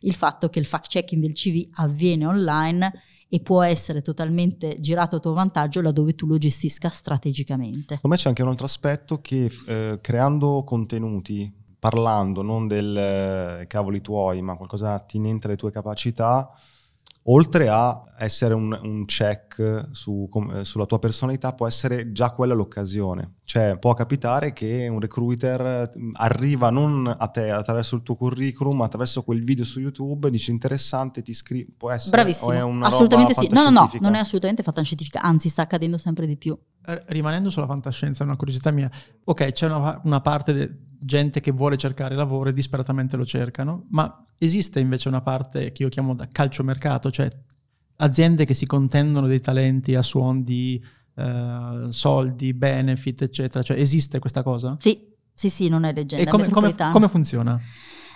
Il fatto che il fact checking del CV avviene online e può essere totalmente girato a tuo vantaggio laddove tu lo gestisca strategicamente. Secondo me c'è anche un altro aspetto che eh, creando contenuti, parlando non del eh, cavoli tuoi, ma qualcosa attinente alle tue capacità, oltre a essere un, un check su, com, sulla tua personalità, può essere già quella l'occasione. Cioè, può capitare che un recruiter arriva non a te attraverso il tuo curriculum, ma attraverso quel video su YouTube, dice interessante, ti scrive, può essere... Bravissimo, assolutamente sì. No, no, no, non è assolutamente fantascientifica, anzi sta accadendo sempre di più. Eh, rimanendo sulla fantascienza, una curiosità mia. Ok, c'è una, una parte di gente che vuole cercare lavoro e disperatamente lo cercano, ma esiste invece una parte che io chiamo da calciomercato, cioè aziende che si contendono dei talenti a suon di uh, soldi, benefit, eccetera. Cioè esiste questa cosa? Sì, sì, sì, non è leggenda. E come, come, come funziona?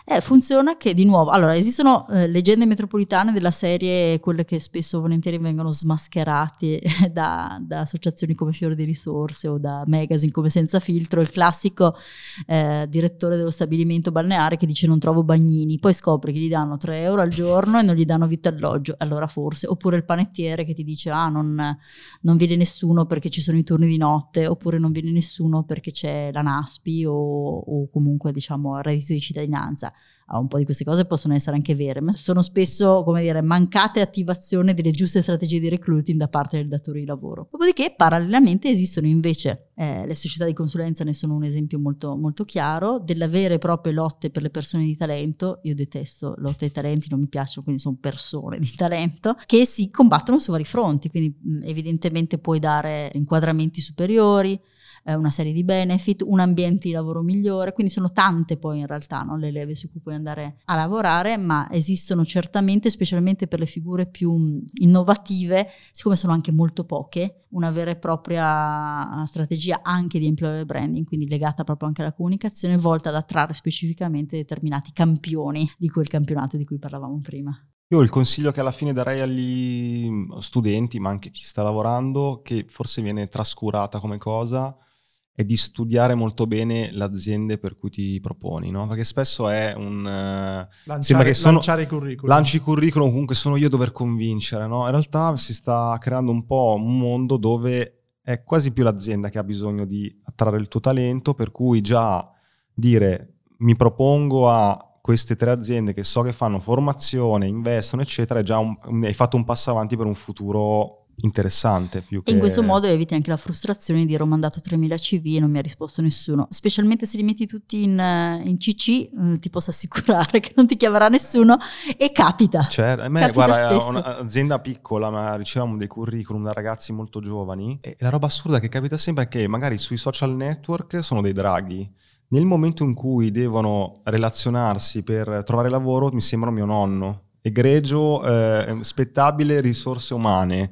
Eh, funziona che di nuovo, allora esistono eh, leggende metropolitane della serie, quelle che spesso volentieri vengono smascherate [laughs] da, da, associazioni come Fiore di Risorse o da magazine come Senza Filtro, il classico eh, direttore dello stabilimento balneare che dice non trovo bagnini, poi scopri che gli danno 3 euro al giorno e non gli danno vitto alloggio, allora forse, oppure il panettiere che ti dice ah non, non viene nessuno perché ci sono i turni di notte, oppure non viene nessuno perché c'è la NASPI o, o comunque diciamo il reddito di cittadinanza un po' di queste cose possono essere anche vere, ma sono spesso, come dire, mancate attivazione delle giuste strategie di recruiting da parte del datore di lavoro. Dopodiché, parallelamente esistono invece eh, le società di consulenza, ne sono un esempio molto, molto chiaro, delle vere e proprie lotte per le persone di talento. Io detesto lotte ai talenti, non mi piacciono, quindi sono persone di talento, che si combattono su vari fronti, quindi evidentemente puoi dare inquadramenti superiori, eh, una serie di benefit, un ambiente di lavoro migliore, quindi sono tante poi in realtà no, le leve su cui puoi andare a lavorare, ma esistono certamente, specialmente per le figure più mm, innovative, siccome sono anche molto poche, una vera e propria strategia anche di employer branding, quindi legata proprio anche alla comunicazione, volta ad attrarre specificamente determinati campioni di quel campionato di cui parlavamo prima. Io il consiglio che alla fine darei agli mm, studenti, ma anche chi sta lavorando, che forse viene trascurata come cosa, è di studiare molto bene l'azienda per cui ti proponi, no? Perché spesso è un... Uh, lanciare, sembra che sono, lanciare curriculum. Lanci curriculum, comunque sono io a dover convincere, no? In realtà si sta creando un po' un mondo dove è quasi più l'azienda che ha bisogno di attrarre il tuo talento, per cui già dire mi propongo a queste tre aziende che so che fanno formazione, investono, eccetera, è già un, hai fatto un passo avanti per un futuro interessante. Più che... E in questo modo eviti anche la frustrazione di dire ho mandato 3000 CV e non mi ha risposto nessuno. Specialmente se li metti tutti in, eh, in CC, mm, ti posso assicurare [laughs] che non ti chiamerà nessuno e capita. Certo, a me capita guarda, è un'azienda piccola, ma riceviamo dei curriculum da ragazzi molto giovani e la roba assurda che capita sempre è che magari sui social network sono dei draghi. Nel momento in cui devono relazionarsi per trovare lavoro, mi sembra mio nonno. Egregio, eh, spettabile, risorse umane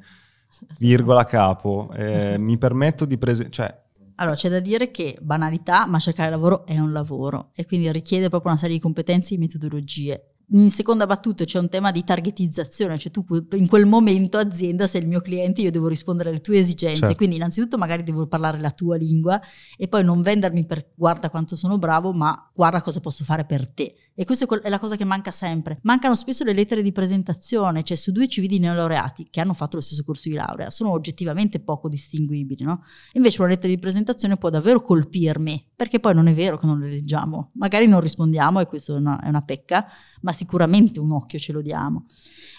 virgola capo, eh, mi permetto di presentare... Cioè, allora, c'è da dire che banalità, ma cercare lavoro è un lavoro e quindi richiede proprio una serie di competenze e metodologie. In seconda battuta c'è un tema di targetizzazione, cioè tu in quel momento azienda sei il mio cliente, io devo rispondere alle tue esigenze, certo. quindi innanzitutto magari devo parlare la tua lingua e poi non vendermi per guarda quanto sono bravo, ma guarda cosa posso fare per te. E questa è la cosa che manca sempre. Mancano spesso le lettere di presentazione, cioè su due CV di neolaureati che hanno fatto lo stesso corso di laurea, sono oggettivamente poco distinguibili, no? Invece una lettera di presentazione può davvero colpirmi, perché poi non è vero che non le leggiamo. Magari non rispondiamo e questo è una, è una pecca, ma sicuramente un occhio ce lo diamo.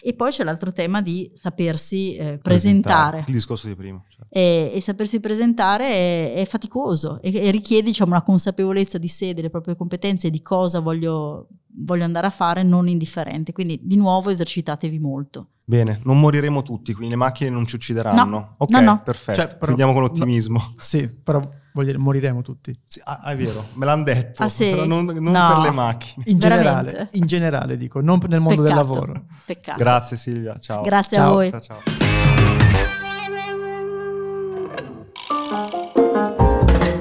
E poi c'è l'altro tema di sapersi eh, presentare. Il discorso di prima. Cioè. E, e, sapersi presentare è, è faticoso e, e, richiede diciamo, una consapevolezza di sé, delle proprie competenze e di cosa voglio, voglio andare a fare non indifferente. Quindi di nuovo esercitatevi molto. Bene, non moriremo tutti, quindi le macchine non ci uccideranno. No, ok, no, no. perfetto. Cioè, però, Andiamo con l'ottimismo. No, sì, però dire, moriremo tutti. Sì, ah, è vero, me l'hanno detto, ah, sì? però non, non per le macchine. In generale, in generale, dico, non nel mondo Peccato. del lavoro. Peccato. Grazie Silvia, ciao. Grazie ciao. a voi. Ciao, ciao.